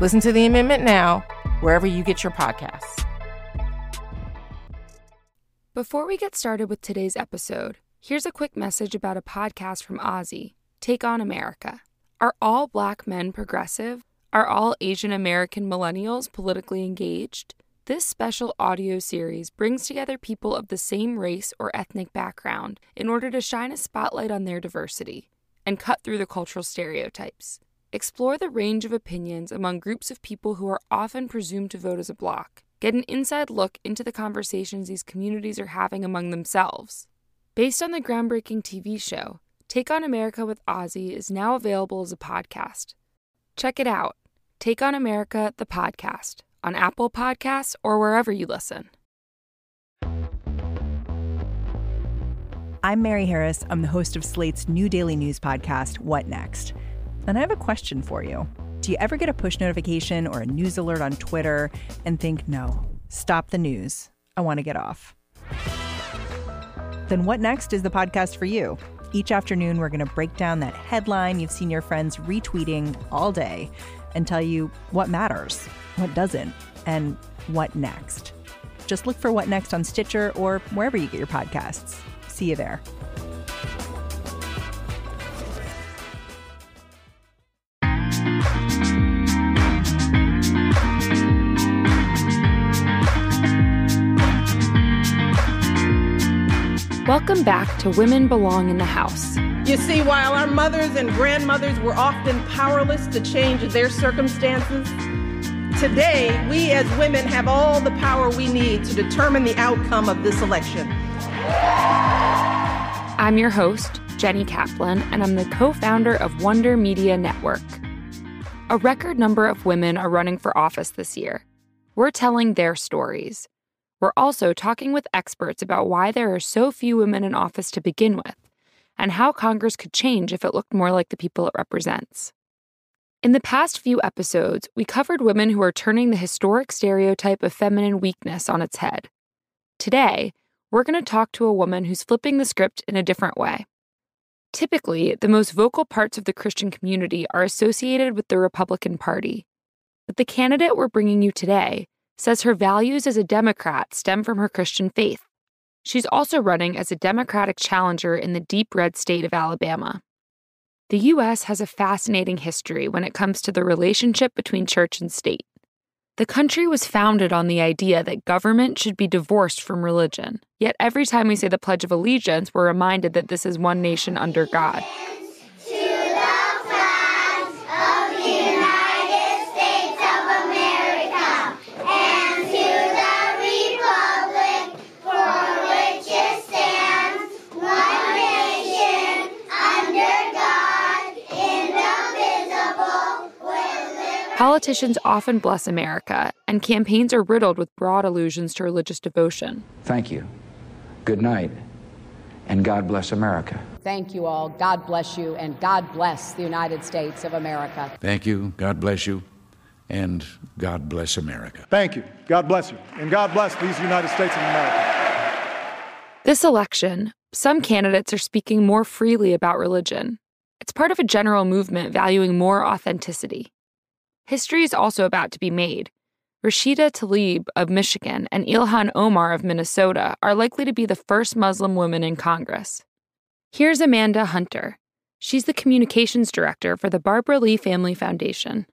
Listen to the amendment now, wherever you get your podcasts. Before we get started with today's episode, here's a quick message about a podcast from OZY Take On America. Are all black men progressive? Are all Asian American millennials politically engaged? This special audio series brings together people of the same race or ethnic background in order to shine a spotlight on their diversity and cut through the cultural stereotypes. Explore the range of opinions among groups of people who are often presumed to vote as a bloc. Get an inside look into the conversations these communities are having among themselves. Based on the groundbreaking TV show, Take On America with OZY is now available as a podcast. Check it out Take On America, the podcast, on Apple Podcasts or wherever you listen. I'm Mary Harris. I'm the host of Slate's new daily news podcast, What Next? And I have a question for you. Do you ever get a push notification or a news alert on Twitter and think, no, stop the news? I want to get off? Then What Next is the podcast for you. Each afternoon, we're going to break down that headline you've seen your friends retweeting all day and tell you what matters, what doesn't, and what next. Just look for What Next on Stitcher or wherever you get your podcasts. See you there. Welcome back to Women Belong in the House. You see, while our mothers and grandmothers were often powerless to change their circumstances, today we as women have all the power we need to determine the outcome of this election. I'm your host, Jenny Kaplan, and I'm the co founder of Wonder Media Network. A record number of women are running for office this year. We're telling their stories. We're also talking with experts about why there are so few women in office to begin with, and how Congress could change if it looked more like the people it represents. In the past few episodes, we covered women who are turning the historic stereotype of feminine weakness on its head. Today, we're going to talk to a woman who's flipping the script in a different way. Typically, the most vocal parts of the Christian community are associated with the Republican Party. But the candidate we're bringing you today says her values as a Democrat stem from her Christian faith. She's also running as a Democratic challenger in the deep red state of Alabama. The U.S. has a fascinating history when it comes to the relationship between church and state. The country was founded on the idea that government should be divorced from religion. Yet every time we say the Pledge of Allegiance, we're reminded that this is one nation under God. Politicians often bless America, and campaigns are riddled with broad allusions to religious devotion. Thank you. Good night. And God bless America. Thank you all. God bless you, and God bless the United States of America. Thank you. God bless you, and God bless America. Thank you. God bless you, and God bless these United States of America. This election, some candidates are speaking more freely about religion. It's part of a general movement valuing more authenticity. History is also about to be made. Rashida Tlaib of Michigan and Ilhan Omar of Minnesota are likely to be the first Muslim women in Congress. Here's Amanda Hunter. She's the communications director for the Barbara Lee Family Foundation.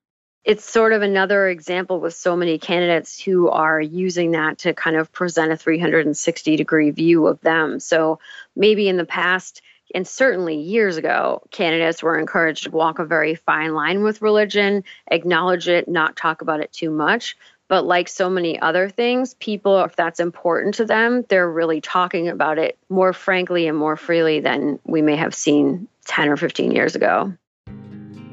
It's sort of another example with so many candidates who are using that to kind of present a 360 degree view of them. So maybe in the past, and certainly years ago, candidates were encouraged to walk a very fine line with religion, acknowledge it, not talk about it too much. But like so many other things, people, if that's important to them, they're really talking about it more frankly and more freely than we may have seen 10 or 15 years ago.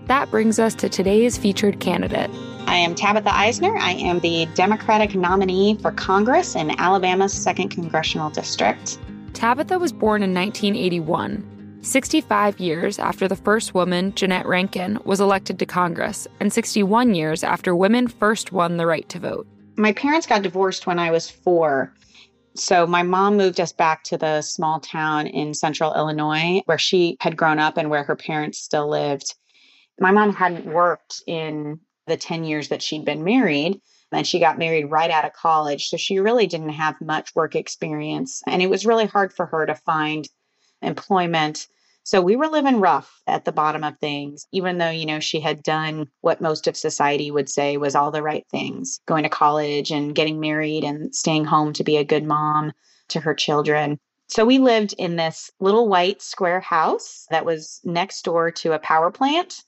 That brings us to today's featured candidate, I am Tabitha Isner. I am the Democratic nominee for Congress in Alabama's 2nd Congressional District. Tabitha was born in 1981, 65 years after the first woman, Jeannette Rankin, was elected to Congress, and 61 years after women first won the right to vote. My parents got divorced when I was four. So my mom moved us back to the small town in central Illinois where she had grown up and where her parents still lived. My mom hadn't worked in the 10 years that she'd been married. And she got married right out of college. So she really didn't have much work experience. And it was really hard for her to find employment. So we were living rough at the bottom of things, even though, you know, she had done what most of society would say was all the right things going to college and getting married and staying home to be a good mom to her children. So we lived in this little white square house that was next door to a power plant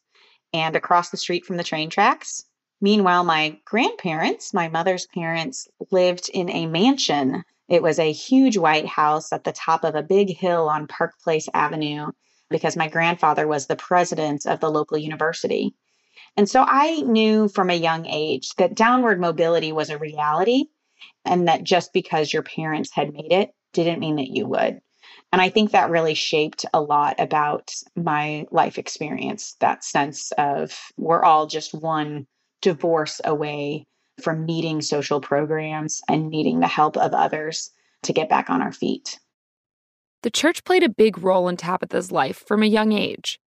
and across the street from the train tracks. Meanwhile, my grandparents, my mother's parents, lived in a mansion. It was a huge white house at the top of a big hill on Park Place Avenue because my grandfather was the president of the local university. And so I knew from a young age that downward mobility was a reality and that just because your parents had made it didn't mean that you would. And I think that really shaped a lot about my life experience that sense of we're all just one divorce away from needing social programs and needing the help of others to get back on our feet. The church played a big role in Tabitha's life from a young age.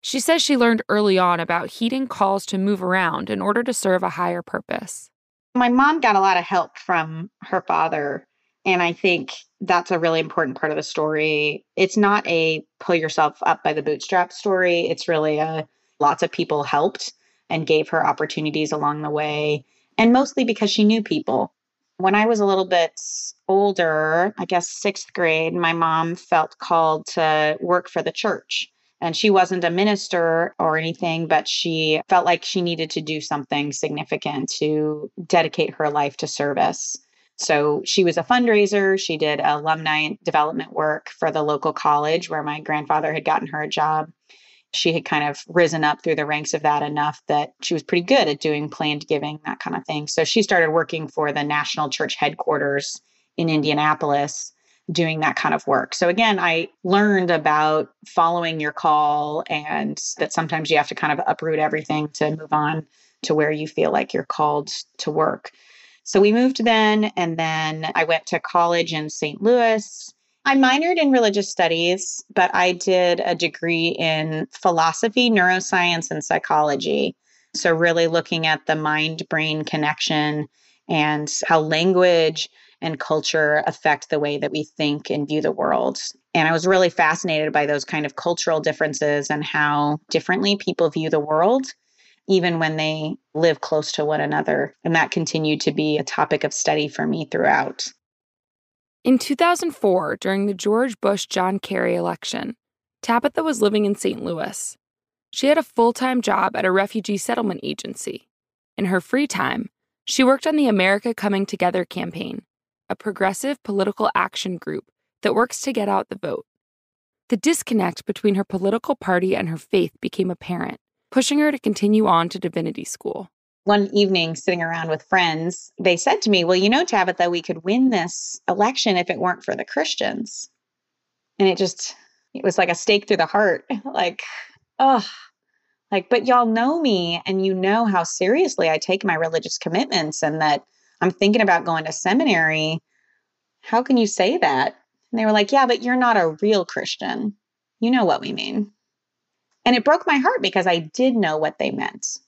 She says she learned early on about heeding calls to move around in order to serve a higher purpose. My mom got a lot of help from her father, and I think that's a really important part of the story. It's not a pull yourself up by the bootstrap story. It's really a lots of people helped and gave her opportunities along the way, and mostly because she knew people. When I was a little bit older, I guess sixth grade, my mom felt called to work for the church. And she wasn't a minister or anything, but she felt like she needed to do something significant to dedicate her life to service. So she was a fundraiser. She did alumni development work for the local college where my grandfather had gotten her a job she had kind of risen up through the ranks of that enough that she was pretty good at doing planned giving, that kind of thing. So she started working for the national church headquarters in Indianapolis doing that kind of work. So again, I learned about following your call and that sometimes you have to kind of uproot everything to move on to where you feel like you're called to work. So we moved then, and then I went to college in St. Louis I minored in religious studies, but I did a degree in philosophy, neuroscience, and psychology. So, really looking at the mind brain connection and how language and culture affect the way that we think and view the world. And I was really fascinated by those kind of cultural differences and how differently people view the world, even when they live close to one another. And that continued to be a topic of study for me throughout. In 2004, during the George Bush John Kerry election, Tabitha was living in St. Louis. She had a full time job at a refugee settlement agency. In her free time, she worked on the America Coming Together campaign, a progressive political action group that works to get out the vote. The disconnect between her political party and her faith became apparent, pushing her to continue on to divinity school one evening sitting around with friends, they said to me, Well, you know, Tabitha, we could win this election if it weren't for the Christians. And it just, it was like a stake through the heart. like, oh, like, but y'all know me and you know how seriously I take my religious commitments and that I'm thinking about going to seminary. How can you say that? And they were like, Yeah, but you're not a real Christian. You know what we mean. And it broke my heart because I did know what they meant.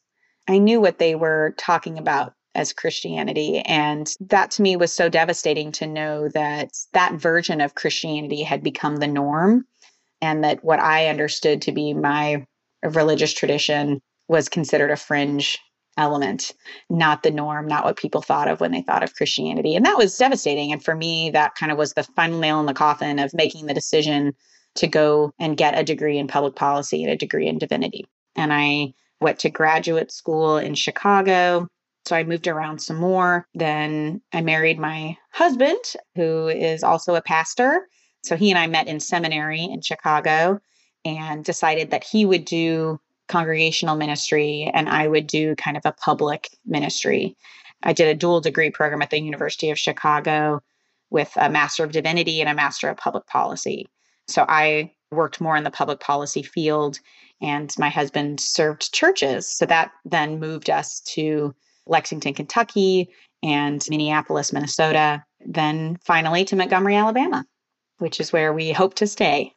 I knew what they were talking about as Christianity. And that to me was so devastating to know that that version of Christianity had become the norm and that what I understood to be my religious tradition was considered a fringe element, not the norm, not what people thought of when they thought of Christianity. And that was devastating. And for me, that kind of was the final nail in the coffin of making the decision to go and get a degree in public policy and a degree in divinity. And I went to graduate school in Chicago. So I moved around some more. Then I married my husband, who is also a pastor. So he and I met in seminary in Chicago and decided that he would do congregational ministry and I would do kind of a public ministry. I did a dual degree program at the University of Chicago with a Master of Divinity and a Master of Public Policy. So I worked more in the public policy field, and my husband served churches. So that then moved us to Lexington, Kentucky, and Minneapolis, Minnesota, then finally to Montgomery, Alabama, which is where we hope to stay.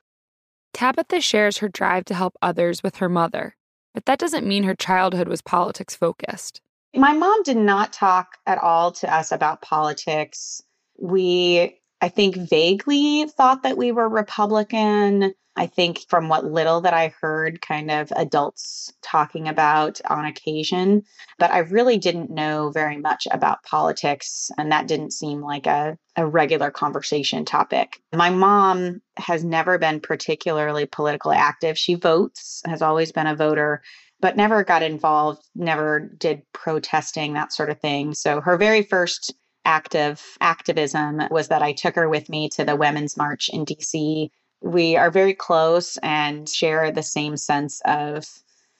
Tabitha shares her drive to help others with her mother, but that doesn't mean her childhood was politics focused. My mom did not talk at all to us about politics. We, I think, vaguely thought that we were Republican. I think from what little that I heard, kind of adults talking about on occasion, but I really didn't know very much about politics. And that didn't seem like a, a regular conversation topic. My mom has never been particularly politically active. She votes, has always been a voter, but never got involved, never did protesting, that sort of thing. So her very first active activism was that I took her with me to the Women's March in DC we are very close and share the same sense of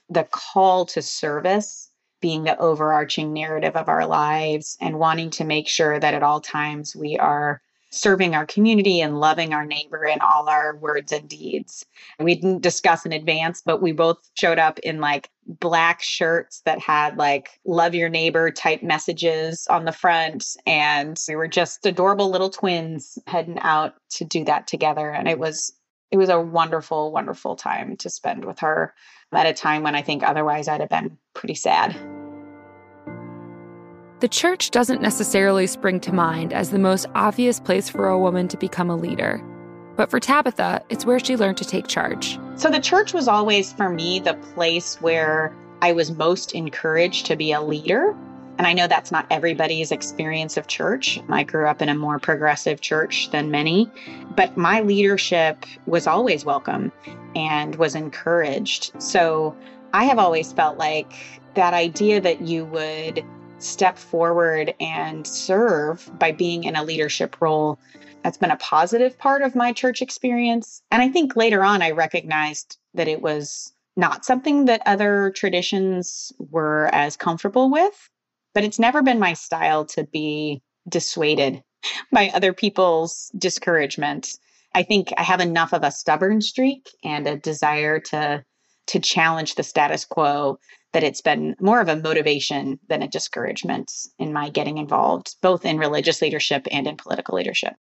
the call to service being the overarching narrative of our lives and wanting to make sure that at all times we are serving our community and loving our neighbor in all our words and deeds. We didn't discuss in advance, but we both showed up in like black shirts that had like love your neighbor type messages on the front. And we were just adorable little twins heading out to do that together. And it was it was a wonderful, wonderful time to spend with her at a time when I think otherwise I'd have been pretty sad. The church doesn't necessarily spring to mind as the most obvious place for a woman to become a leader. But for Tabitha, it's where she learned to take charge. So the church was always, for me, the place where I was most encouraged to be a leader. And I know that's not everybody's experience of church. I grew up in a more progressive church than many, but my leadership was always welcome and was encouraged. So I have always felt like that idea that you would step forward and serve by being in a leadership role that's been a positive part of my church experience. And I think later on I recognized that it was not something that other traditions were as comfortable with but it's never been my style to be dissuaded by other people's discouragement. I think I have enough of a stubborn streak and a desire to to challenge the status quo that it's been more of a motivation than a discouragement in my getting involved both in religious leadership and in political leadership.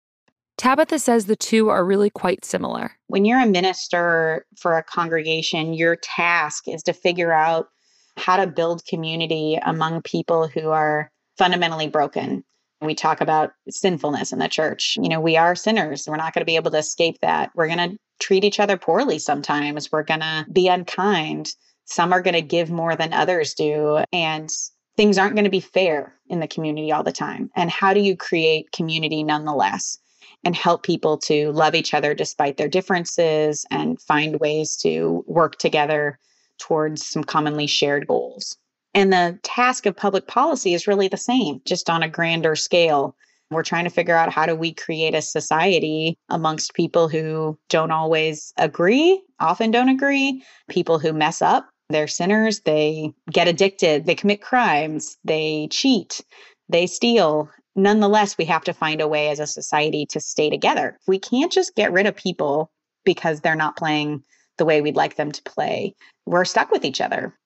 Tabitha says the two are really quite similar. When you're a minister for a congregation, your task is to figure out how to build community among people who are fundamentally broken. We talk about sinfulness in the church. You know, we are sinners. We're not going to be able to escape that. We're going to treat each other poorly sometimes. We're going to be unkind. Some are going to give more than others do. And things aren't going to be fair in the community all the time. And how do you create community nonetheless? and help people to love each other despite their differences and find ways to work together towards some commonly shared goals. And the task of public policy is really the same, just on a grander scale. We're trying to figure out how do we create a society amongst people who don't always agree, often don't agree, people who mess up, they're sinners, they get addicted, they commit crimes, they cheat, they steal. Nonetheless, we have to find a way as a society to stay together. We can't just get rid of people because they're not playing the way we'd like them to play, we're stuck with each other.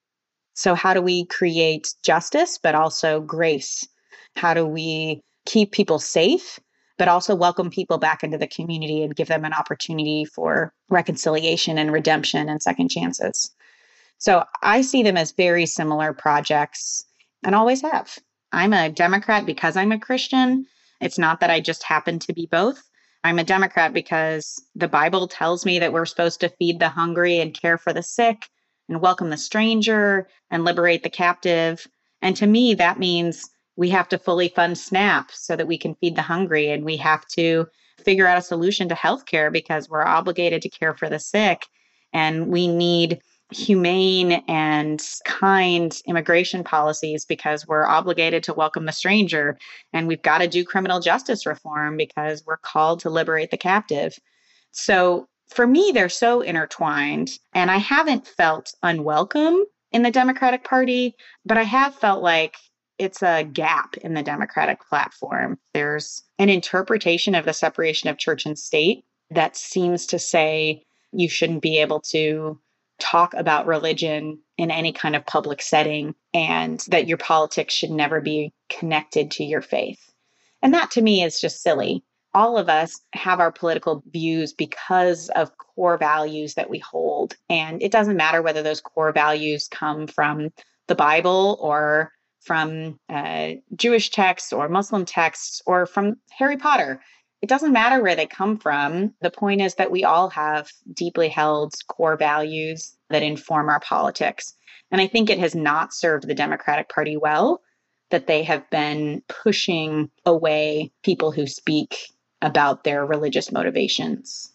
So, how do we create justice, but also grace? How do we keep people safe, but also welcome people back into the community and give them an opportunity for reconciliation and redemption and second chances? So, I see them as very similar projects and always have. I'm a Democrat because I'm a Christian. It's not that I just happen to be both. I'm a Democrat because the Bible tells me that we're supposed to feed the hungry and care for the sick and welcome the stranger and liberate the captive. And to me, that means we have to fully fund SNAP so that we can feed the hungry and we have to figure out a solution to healthcare because we're obligated to care for the sick and we need humane and kind immigration policies because we're obligated to welcome the stranger and we've got to do criminal justice reform because we're called to liberate the captive. So for me, they're so intertwined. And I haven't felt unwelcome in the Democratic Party, but I have felt like it's a gap in the Democratic platform. There's an interpretation of the separation of church and state that seems to say you shouldn't be able to talk about religion in any kind of public setting and that your politics should never be connected to your faith. And that to me is just silly. All of us have our political views because of core values that we hold. And it doesn't matter whether those core values come from the Bible or from uh, Jewish texts or Muslim texts or from Harry Potter. It doesn't matter where they come from. The point is that we all have deeply held core values that inform our politics. And I think it has not served the Democratic Party well that they have been pushing away people who speak about their religious motivations.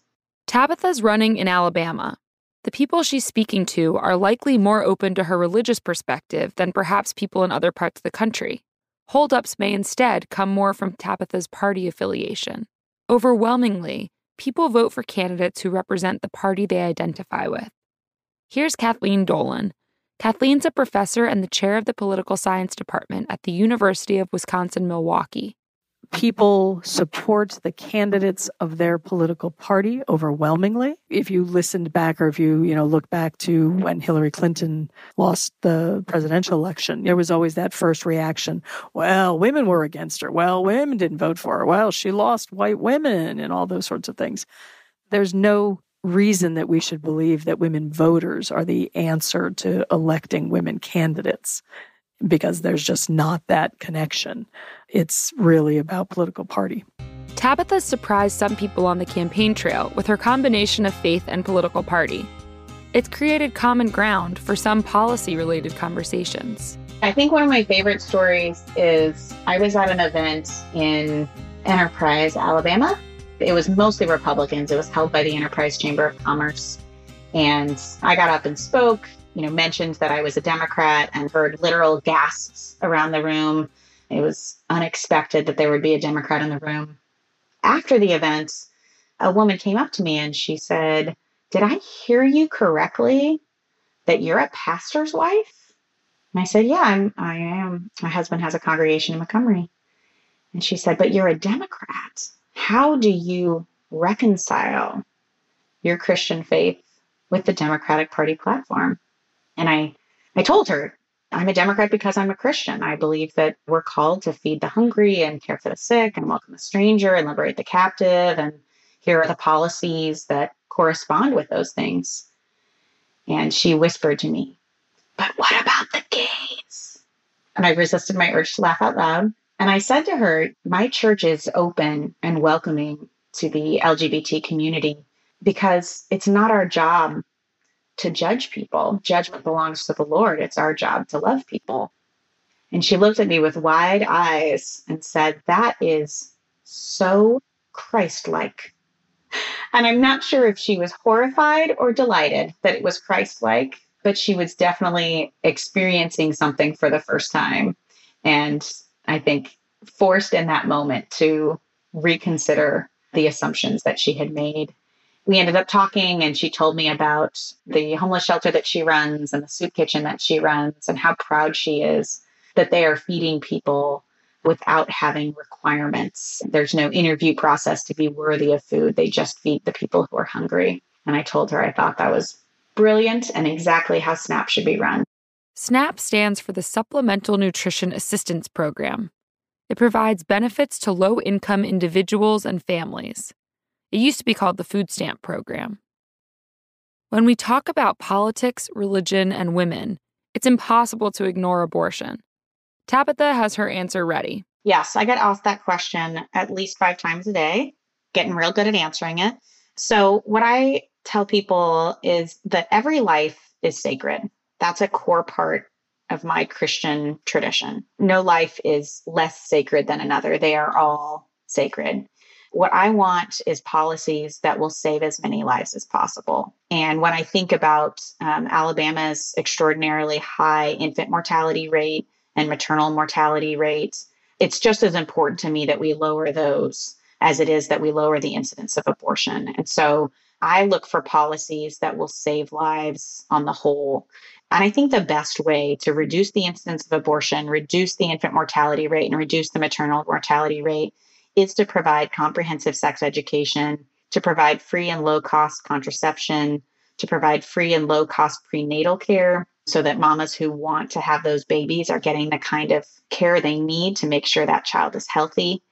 Tabitha's running in Alabama. The people she's speaking to are likely more open to her religious perspective than perhaps people in other parts of the country. Holdups may instead come more from Tabitha's party affiliation. Overwhelmingly, people vote for candidates who represent the party they identify with. Here's Kathleen Dolan. Kathleen's a professor and the chair of the political science department at the University of Wisconsin Milwaukee people support the candidates of their political party overwhelmingly. If you listened back or if you, you know, look back to when Hillary Clinton lost the presidential election, there was always that first reaction. Well, women were against her. Well, women didn't vote for her. Well, she lost white women and all those sorts of things. There's no reason that we should believe that women voters are the answer to electing women candidates because there's just not that connection. It's really about political party. Tabitha surprised some people on the campaign trail with her combination of faith and political party. It's created common ground for some policy related conversations. I think one of my favorite stories is I was at an event in Enterprise, Alabama. It was mostly Republicans. It was held by the Enterprise Chamber of Commerce. And I got up and spoke you know, mentioned that I was a Democrat and heard literal gasps around the room. It was unexpected that there would be a Democrat in the room. After the event, a woman came up to me and she said, Did I hear you correctly that you're a pastor's wife? And I said, Yeah, I'm, I am. My husband has a congregation in Montgomery. And she said, But you're a Democrat. How do you reconcile your Christian faith with the Democratic Party platform? And I, I told her, I'm a Democrat because I'm a Christian. I believe that we're called to feed the hungry and care for the sick and welcome the stranger and liberate the captive. And here are the policies that correspond with those things. And she whispered to me, But what about the gays? And I resisted my urge to laugh out loud. And I said to her, My church is open and welcoming to the LGBT community because it's not our job to judge people. Judgment belongs to the Lord. It's our job to love people. And she looked at me with wide eyes and said, That is so Christ like. And I'm not sure if she was horrified or delighted that it was Christ like, but she was definitely experiencing something for the first time. And I think forced in that moment to reconsider the assumptions that she had made we ended up talking and she told me about the homeless shelter that she runs and the soup kitchen that she runs and how proud she is that they are feeding people without having requirements. There's no interview process to be worthy of food. They just feed the people who are hungry. And I told her I thought that was brilliant and exactly how SNAP should be run. SNAP stands for the Supplemental Nutrition Assistance Program. It provides benefits to low income individuals and families. It used to be called the Food Stamp Program. When we talk about politics, religion, and women, it's impossible to ignore abortion. Tabitha has her answer ready. Yes, I get asked that question at least five times a day, getting real good at answering it. So, what I tell people is that every life is sacred. That's a core part of my Christian tradition. No life is less sacred than another, they are all sacred. What I want is policies that will save as many lives as possible. And when I think about um, Alabama's extraordinarily high infant mortality rate and maternal mortality rate, it's just as important to me that we lower those as it is that we lower the incidence of abortion. And so I look for policies that will save lives on the whole. And I think the best way to reduce the incidence of abortion, reduce the infant mortality rate, and reduce the maternal mortality rate is to provide comprehensive sex education, to provide free and low cost contraception, to provide free and low cost prenatal care so that mamas who want to have those babies are getting the kind of care they need to make sure that child is healthy.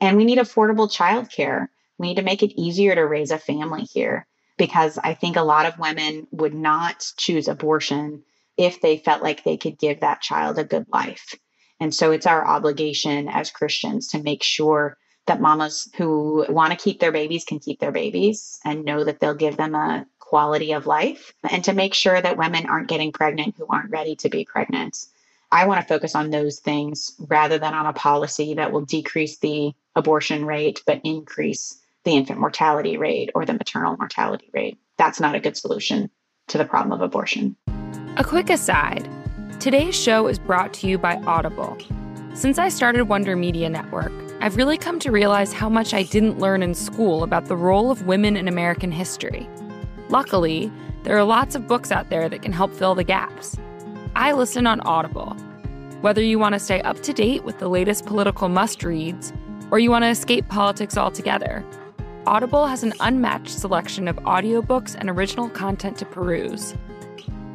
And we need affordable childcare. We need to make it easier to raise a family here because I think a lot of women would not choose abortion if they felt like they could give that child a good life. And so it's our obligation as Christians to make sure that mamas who want to keep their babies can keep their babies and know that they'll give them a quality of life and to make sure that women aren't getting pregnant who aren't ready to be pregnant. I want to focus on those things rather than on a policy that will decrease the abortion rate but increase the infant mortality rate or the maternal mortality rate. That's not a good solution to the problem of abortion. A quick aside today's show is brought to you by Audible. Since I started Wonder Media Network, I've really come to realize how much I didn't learn in school about the role of women in American history. Luckily, there are lots of books out there that can help fill the gaps. I listen on Audible. Whether you want to stay up to date with the latest political must reads, or you want to escape politics altogether, Audible has an unmatched selection of audiobooks and original content to peruse.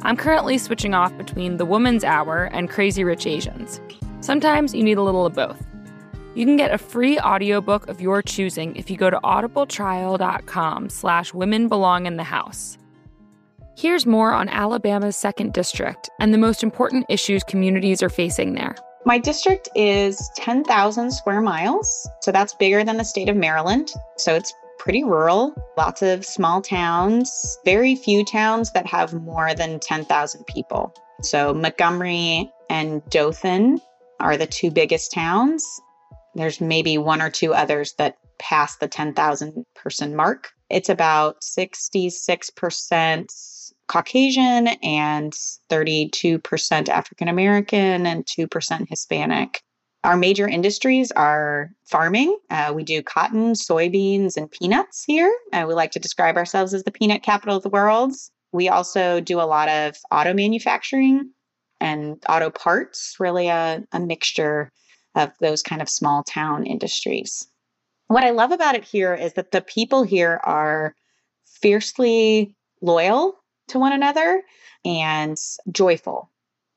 I'm currently switching off between The Woman's Hour and Crazy Rich Asians. Sometimes you need a little of both. You can get a free audiobook of your choosing if you go to audibletrial.com slash women belong in the house. Here's more on Alabama's second district and the most important issues communities are facing there. My district is 10,000 square miles, so that's bigger than the state of Maryland. So it's pretty rural, lots of small towns, very few towns that have more than 10,000 people. So Montgomery and Dothan are the two biggest towns. There's maybe one or two others that pass the 10,000 person mark. It's about 66% Caucasian and 32% African American and 2% Hispanic. Our major industries are farming. Uh, we do cotton, soybeans, and peanuts here. Uh, we like to describe ourselves as the peanut capital of the world. We also do a lot of auto manufacturing and auto parts, really a, a mixture of those kind of small town industries. What I love about it here is that the people here are fiercely loyal to one another and joyful.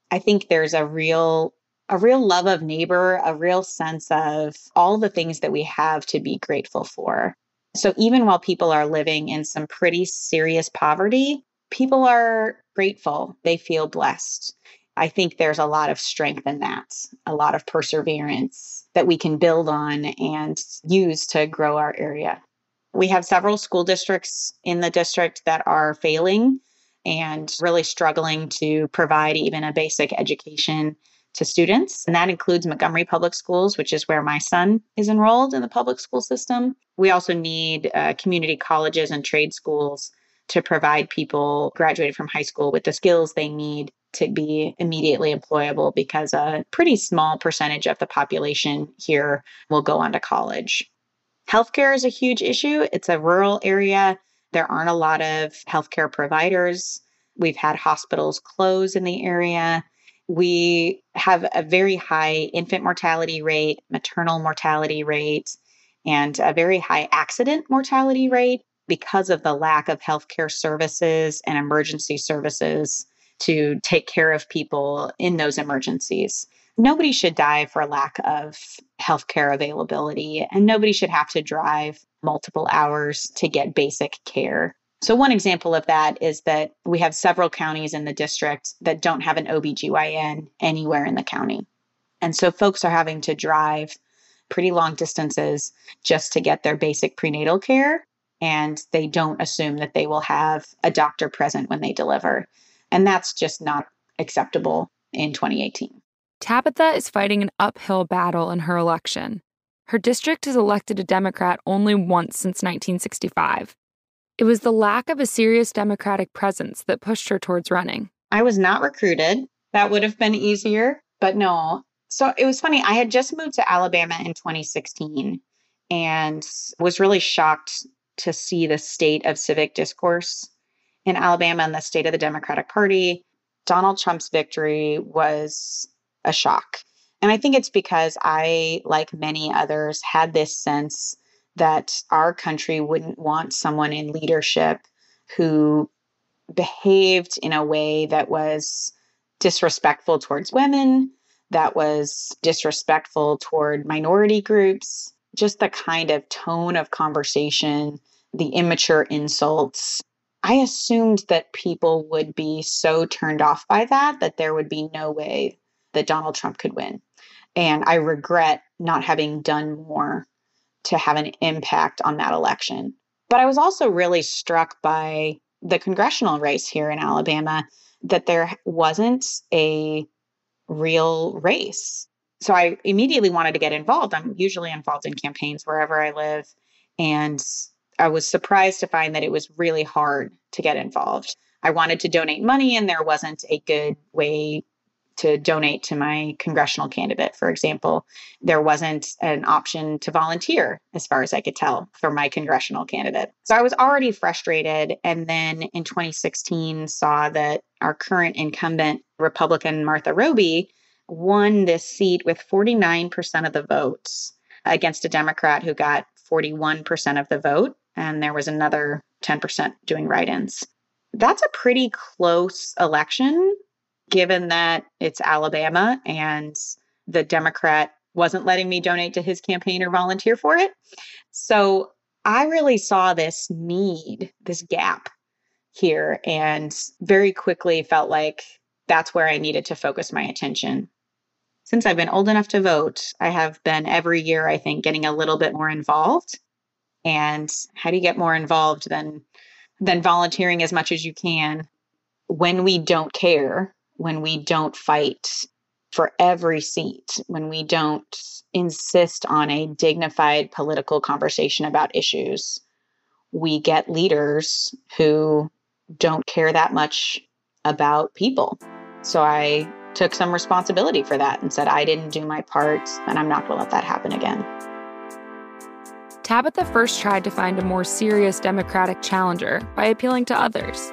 I think there's a real a real love of neighbor, a real sense of all the things that we have to be grateful for. So even while people are living in some pretty serious poverty, people are grateful. They feel blessed. I think there's a lot of strength in that, a lot of perseverance that we can build on and use to grow our area. We have several school districts in the district that are failing and really struggling to provide even a basic education to students. And that includes Montgomery Public Schools, which is where my son is enrolled in the public school system. We also need uh, community colleges and trade schools to provide people graduated from high school with the skills they need to be immediately employable because a pretty small percentage of the population here will go on to college. Healthcare is a huge issue. It's a rural area. There aren't a lot of healthcare providers. We've had hospitals close in the area. We have a very high infant mortality rate, maternal mortality rate, and a very high accident mortality rate because of the lack of healthcare services and emergency services to take care of people in those emergencies. Nobody should die for lack of healthcare availability, and nobody should have to drive multiple hours to get basic care. So, one example of that is that we have several counties in the district that don't have an OBGYN anywhere in the county. And so, folks are having to drive pretty long distances just to get their basic prenatal care. And they don't assume that they will have a doctor present when they deliver. And that's just not acceptable in 2018. Tabitha is fighting an uphill battle in her election. Her district has elected a Democrat only once since 1965. It was the lack of a serious Democratic presence that pushed her towards running. I was not recruited. That would have been easier, but no. So it was funny. I had just moved to Alabama in 2016 and was really shocked to see the state of civic discourse in Alabama and the state of the Democratic Party, Donald Trump's victory was a shock. And I think it's because I, like many others, had this sense that our country wouldn't want someone in leadership who behaved in a way that was disrespectful towards women, that was disrespectful toward minority groups, just the kind of tone of conversation, the immature insults. I assumed that people would be so turned off by that that there would be no way that Donald Trump could win. And I regret not having done more to have an impact on that election. But I was also really struck by the congressional race here in Alabama that there wasn't a real race. So I immediately wanted to get involved. I'm usually involved in campaigns wherever I live. And I was surprised to find that it was really hard to get involved. I wanted to donate money, and there wasn't a good way to donate to my congressional candidate, for example. There wasn't an option to volunteer, as far as I could tell, for my congressional candidate. So I was already frustrated. And then in 2016, saw that our current incumbent, Republican Martha Roby, won this seat with 49% of the votes against a Democrat who got 41% of the vote. And there was another 10% doing write ins. That's a pretty close election given that it's Alabama and the Democrat wasn't letting me donate to his campaign or volunteer for it. So I really saw this need, this gap here, and very quickly felt like that's where I needed to focus my attention. Since I've been old enough to vote, I have been every year, I think, getting a little bit more involved. And how do you get more involved than than volunteering as much as you can when we don't care when we don't fight for every seat, when we don't insist on a dignified political conversation about issues, we get leaders who don't care that much about people. So I took some responsibility for that and said, I didn't do my part, and I'm not going to let that happen again. Tabitha first tried to find a more serious Democratic challenger by appealing to others.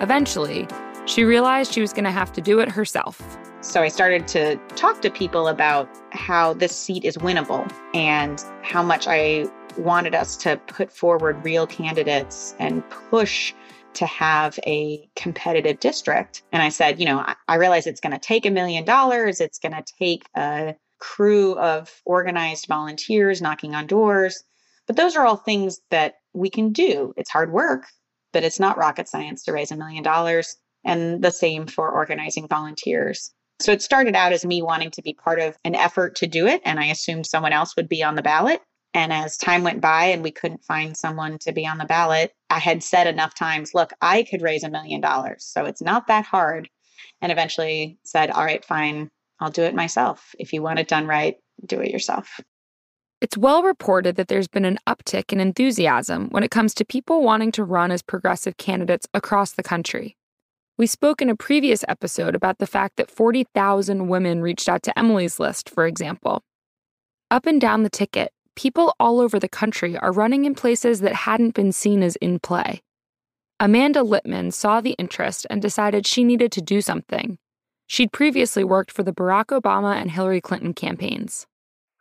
Eventually, she realized she was going to have to do it herself. So I started to talk to people about how this seat is winnable and how much I wanted us to put forward real candidates and push to have a competitive district. And I said, you know, I, I realize it's going to take a million dollars, it's going to take a crew of organized volunteers knocking on doors. But those are all things that we can do. It's hard work, but it's not rocket science to raise a million dollars and the same for organizing volunteers. So it started out as me wanting to be part of an effort to do it, and I assumed someone else would be on the ballot. And as time went by and we couldn't find someone to be on the ballot, I had said enough times, look, I could raise a million dollars. So it's not that hard. And eventually said, all right, fine, I'll do it myself. If you want it done right, do it yourself. It's well reported that there's been an uptick in enthusiasm when it comes to people wanting to run as progressive candidates across the country. We spoke in a previous episode about the fact that 40,000 women reached out to Emily's List, for example. Up and down the ticket, people all over the country are running in places that hadn't been seen as in play. Amanda Litman saw the interest and decided she needed to do something. She'd previously worked for the Barack Obama and Hillary Clinton campaigns.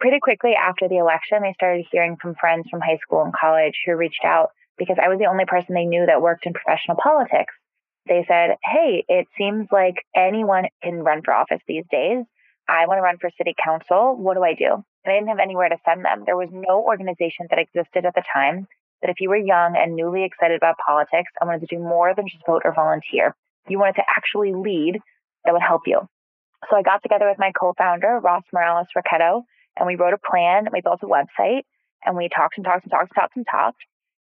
Pretty quickly after the election, I started hearing from friends from high school and college who reached out because I was the only person they knew that worked in professional politics they said, Hey, it seems like anyone can run for office these days. I want to run for city council. What do I do? And I didn't have anywhere to send them. There was no organization that existed at the time that if you were young and newly excited about politics I wanted to do more than just vote or volunteer, you wanted to actually lead that would help you. So I got together with my co-founder, Ross Morales Rocketto, and we wrote a plan. We built a website and we talked and talked and talked and talked and talked.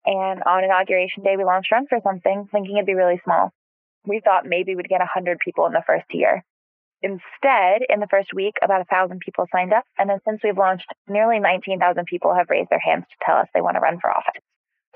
And on inauguration day, we launched Run for Something, thinking it'd be really small we thought maybe we'd get 100 people in the first year. Instead, in the first week, about 1,000 people signed up. And then since we've launched, nearly 19,000 people have raised their hands to tell us they want to run for office.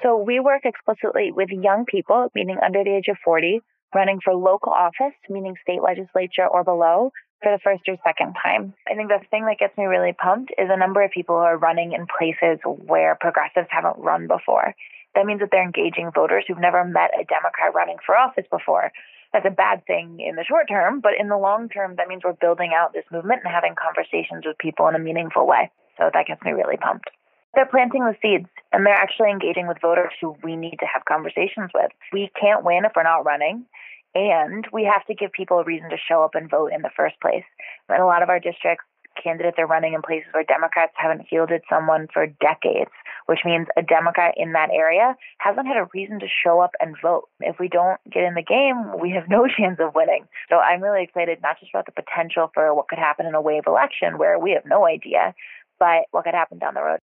So we work explicitly with young people, meaning under the age of 40, running for local office, meaning state legislature or below, for the first or second time. I think the thing that gets me really pumped is the number of people who are running in places where progressives haven't run before. That means that they're engaging voters who've never met a Democrat running for office before. That's a bad thing in the short term, but in the long term, that means we're building out this movement and having conversations with people in a meaningful way. So that gets me really pumped. They're planting the seeds and they're actually engaging with voters who we need to have conversations with. We can't win if we're not running. And we have to give people a reason to show up and vote in the first place. In a lot of our districts, candidates are running in places where Democrats haven't fielded someone for decades, which means a Democrat in that area hasn't had a reason to show up and vote. If we don't get in the game, we have no chance of winning. So I'm really excited not just about the potential for what could happen in a wave election where we have no idea, but what could happen down the road.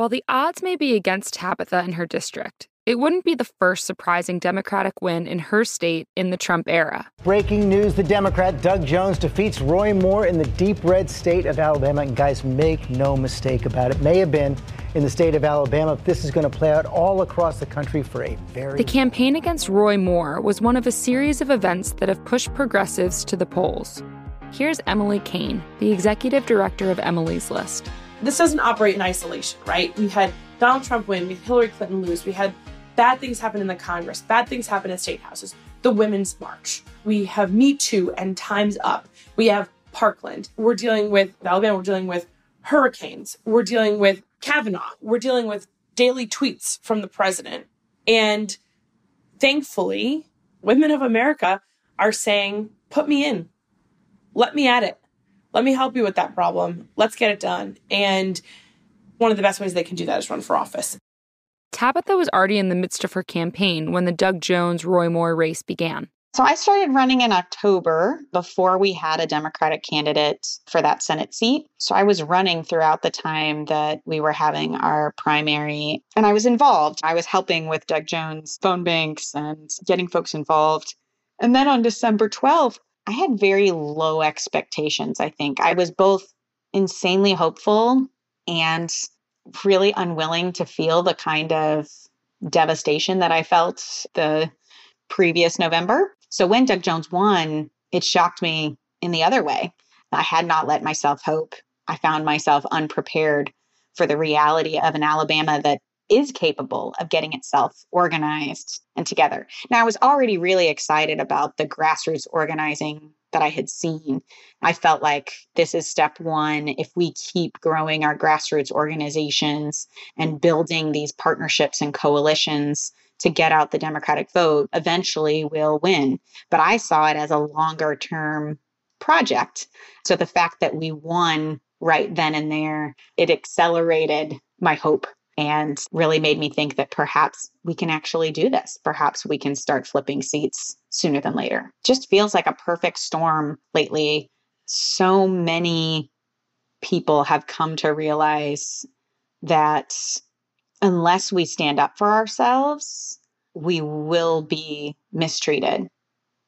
While the odds may be against Tabitha in her district, it wouldn't be the first surprising Democratic win in her state in the Trump era. Breaking news the Democrat Doug Jones defeats Roy Moore in the deep red state of Alabama. And guys, make no mistake about it. May have been in the state of Alabama. This is going to play out all across the country for a very. The campaign against Roy Moore was one of a series of events that have pushed progressives to the polls. Here's Emily Cain, the executive director of Emily's List. This doesn't operate in isolation, right? We had Donald Trump win, we had Hillary Clinton lose, we had bad things happen in the Congress, bad things happen in state houses, the Women's March. We have Me Too and Time's Up. We have Parkland. We're dealing with Alabama, we're dealing with hurricanes. We're dealing with Kavanaugh. We're dealing with daily tweets from the president. And thankfully, women of America are saying, put me in, let me at it. Let me help you with that problem. Let's get it done. And one of the best ways they can do that is run for office. Tabitha was already in the midst of her campaign when the Doug Jones Roy Moore race began. So I started running in October before we had a Democratic candidate for that Senate seat. So I was running throughout the time that we were having our primary and I was involved. I was helping with Doug Jones phone banks and getting folks involved. And then on December 12th, I had very low expectations, I think. I was both insanely hopeful and really unwilling to feel the kind of devastation that I felt the previous November. So when Doug Jones won, it shocked me in the other way. I had not let myself hope. I found myself unprepared for the reality of an Alabama that is capable of getting itself organized and together. Now, I was already really excited about the grassroots organizing that I had seen. I felt like this is step one. If we keep growing our grassroots organizations and building these partnerships and coalitions to get out the Democratic vote, eventually we'll win. But I saw it as a longer term project. So the fact that we won right then and there, it accelerated my hope and really made me think that perhaps we can actually do this. Perhaps we can start flipping seats sooner than later. Just feels like a perfect storm lately. So many people have come to realize that unless we stand up for ourselves, we will be mistreated.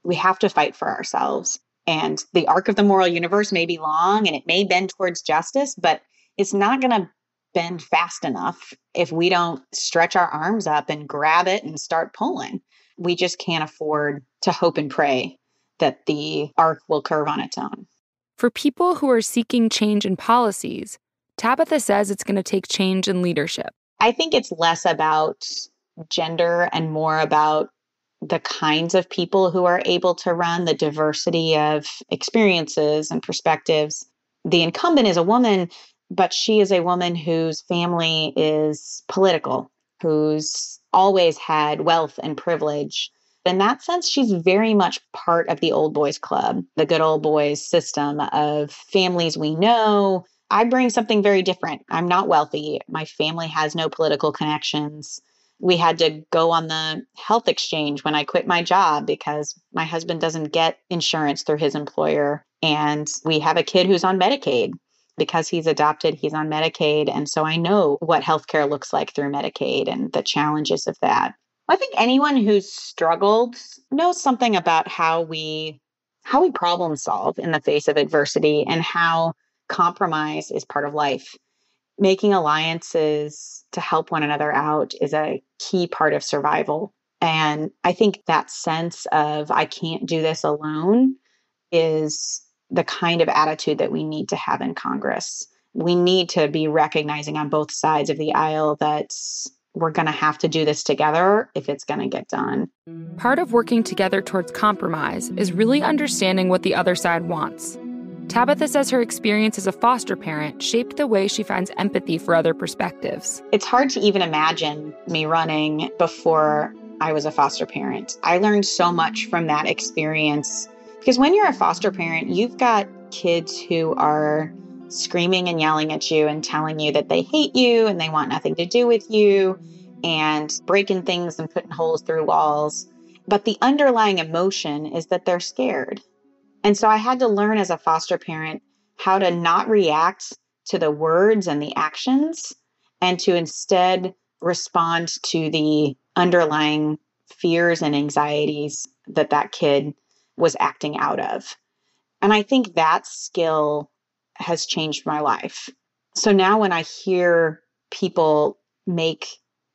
We have to fight for ourselves. And the arc of the moral universe may be long and it may bend towards justice, but it's not going to bend fast enough if we don't stretch our arms up and grab it and start pulling. We just can't afford to hope and pray that the arc will curve on its own. For people who are seeking change in policies, Tabitha says it's going to take change in leadership. I think it's less about gender and more about the kinds of people who are able to run, the diversity of experiences and perspectives. The incumbent is a woman but she is a woman whose family is political, who's always had wealth and privilege. In that sense, she's very much part of the old boys club, the good old boys system of families we know. I bring something very different. I'm not wealthy. My family has no political connections. We had to go on the health exchange when I quit my job because my husband doesn't get insurance through his employer. And we have a kid who's on Medicaid because he's adopted, he's on Medicaid. And so I know what healthcare looks like through Medicaid and the challenges of that. I think anyone who's struggled knows something about how we how we problem solve in the face of adversity and how compromise is part of life. Making alliances to help one another out is a key part of survival. And I think that sense of I can't do this alone is the kind of attitude that we need to have in Congress. We need to be recognizing on both sides of the aisle that we're going to have to do this together if it's going to get done. Part of working together towards compromise is really understanding what the other side wants. Tabitha says her experience as a foster parent shaped the way she finds empathy for other perspectives. It's hard to even imagine me running before I was a foster parent. I learned so much from that experience because when you're a foster parent, you've got kids who are screaming and yelling at you and telling you that they hate you and they want nothing to do with you and breaking things and putting holes through walls. But the underlying emotion is that they're scared. And so I had to learn as a foster parent how to not react to the words and the actions and to instead respond to the underlying fears and anxieties that that kid was acting out of. And I think that skill has changed my life. So now when I hear people make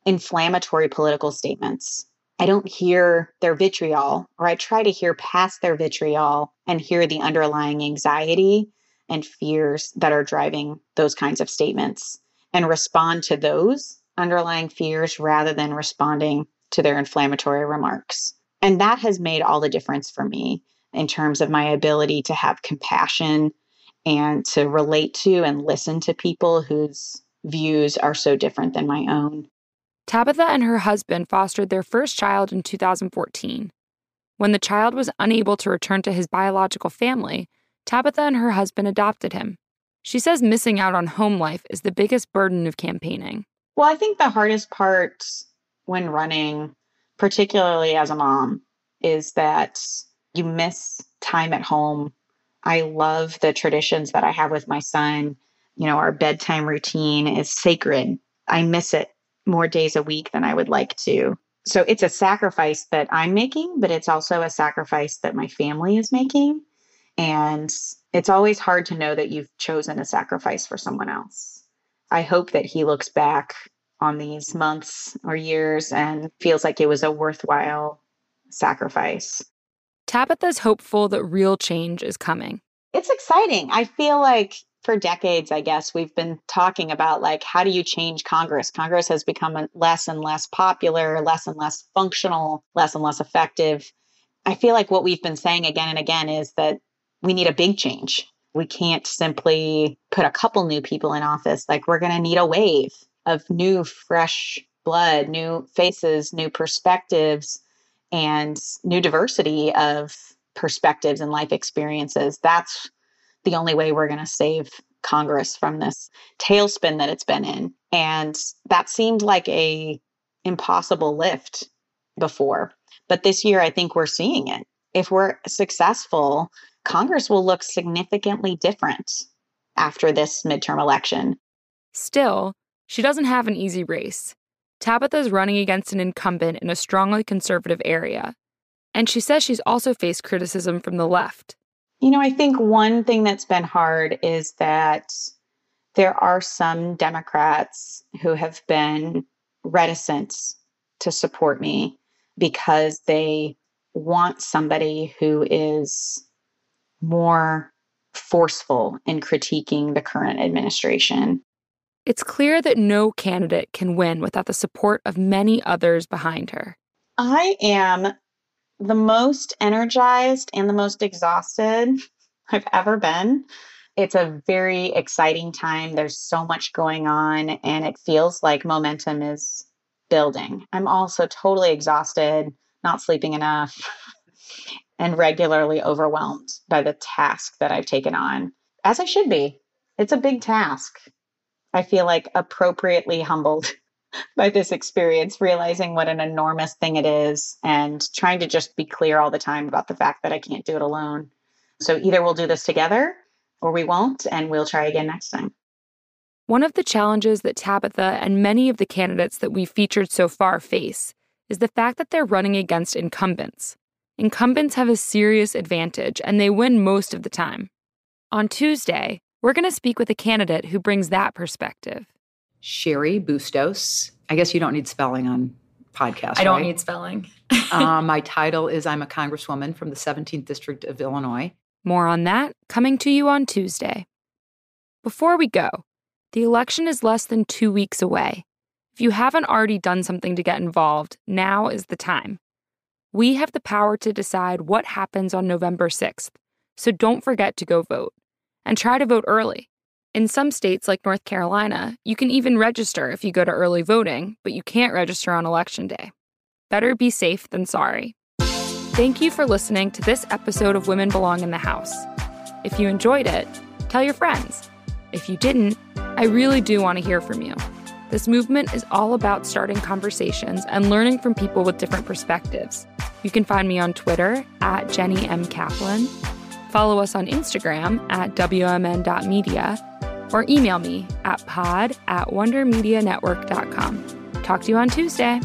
inflammatory political statements, I don't hear their vitriol, or I try to hear past their vitriol and hear the underlying anxiety and fears that are driving those kinds of statements and respond to those underlying fears rather than responding to their inflammatory remarks. And that has made all the difference for me in terms of my ability to have compassion and to relate to and listen to people whose views are so different than my own. Tabitha and her husband fostered their first child in 2014. When the child was unable to return to his biological family, Tabitha and her husband adopted him. She says missing out on home life is the biggest burden of campaigning. Well, I think the hardest part when running, particularly as a mom, is that you miss time at home I love the traditions that I have with my son. You know, our bedtime routine is sacred. I miss it more days a week than I would like to. So it's a sacrifice that I'm making, but it's also a sacrifice that my family is making. And it's always hard to know that you've chosen a sacrifice for someone else. I hope that he looks back on these months or years and feels like it was a worthwhile sacrifice. Tabitha's hopeful that real change is coming. It's exciting. I feel like for decades, I guess, we've been talking about like, how do you change Congress? Congress has become less and less popular, less and less functional, less and less effective. I feel like what we've been saying again and again is that we need a big change. We can't simply put a couple new people in office. Like, we're going to need a wave of new, fresh blood, new faces, new perspectives and new diversity of perspectives and life experiences. That's the only way we're going to save Congress from this tailspin that it's been in. And that seemed like a impossible lift before. But this year I think we're seeing it. If we're successful, Congress will look significantly different after this midterm election. Still, she doesn't have an easy race. Tabitha's running against an incumbent in a strongly conservative area. And she says she's also faced criticism from the left. You know, I think one thing that's been hard is that there are some Democrats who have been reticent to support me because they want somebody who is more forceful in critiquing the current administration. It's clear that no candidate can win without the support of many others behind her. I am the most energized and the most exhausted I've ever been. It's a very exciting time. There's so much going on, and it feels like momentum is building. I'm also totally exhausted, not sleeping enough, and regularly overwhelmed by the task that I've taken on, as I should be. It's a big task. I feel like appropriately humbled by this experience, realizing what an enormous thing it is and trying to just be clear all the time about the fact that I can't do it alone. So either we'll do this together or we won't, and we'll try again next time. One of the challenges that Tabitha and many of the candidates that we've featured so far face is the fact that they're running against incumbents. Incumbents have a serious advantage and they win most of the time. On Tuesday, we're going to speak with a candidate who brings that perspective. Cheri Bustos. I guess you don't need spelling on podcasts. I don't right? need spelling. uh, my title is I'm a Congresswoman from the 17th District of Illinois. More on that coming to you on Tuesday. Before we go, the election is less than two weeks away. If you haven't already done something to get involved, now is the time. We have the power to decide what happens on November 6th, so don't forget to go vote. And try to vote early. In some states, like North Carolina, you can even register if you go to early voting, but you can't register on election day. Better be safe than sorry. Thank you for listening to this episode of Women Belong in the House. If you enjoyed it, tell your friends. If you didn't, I really do want to hear from you. This movement is all about starting conversations and learning from people with different perspectives. You can find me on Twitter at Jenny M. Kaplan, follow us on Instagram at WMN.media, or email me at pod at wondermedianetwork.com. Talk to you on Tuesday.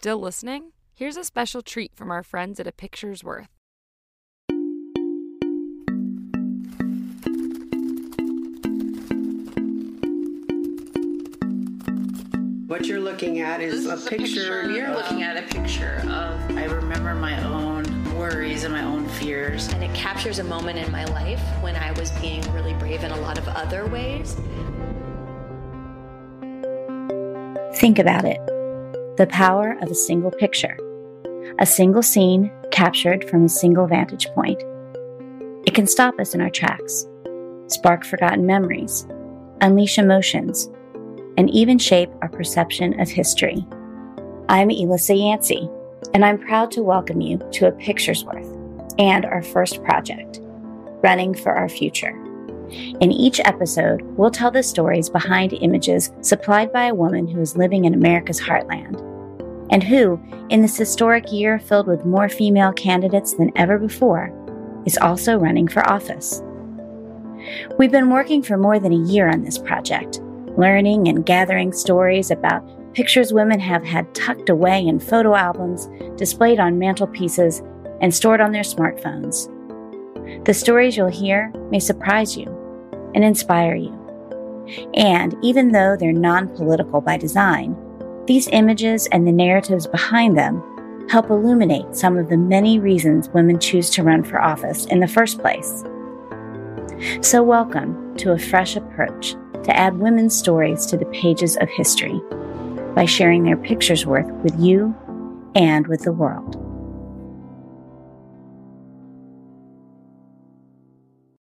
Still listening? Here's a special treat from our friends at A Picture's Worth. What you're looking at is, This a, picture, You're looking at a picture of. I remember my own worries and my own fears. And it captures a moment in my life when I was being really brave in a lot of other ways. Think about it the power of a single picture, a single scene captured from a single vantage point. It can stop us in our tracks, spark forgotten memories, unleash emotions, and even shape our perception of history. I'm Elissa Yancey, and I'm proud to welcome you to A Picture's Worth and our first project, Running for Our Future. In each episode, we'll tell the stories behind images supplied by a woman who is living in America's heartland and who, in this historic year filled with more female candidates than ever before, is also running for office. We've been working for more than a year on this project, learning and gathering stories about pictures women have had tucked away in photo albums, displayed on mantelpieces, and stored on their smartphones. The stories you'll hear may surprise you and inspire you. And even though they're non political by design, these images and the narratives behind them help illuminate some of the many reasons women choose to run for office in the first place. So, welcome to a fresh approach to add women's stories to the pages of history by sharing their pictures worth with you and with the world.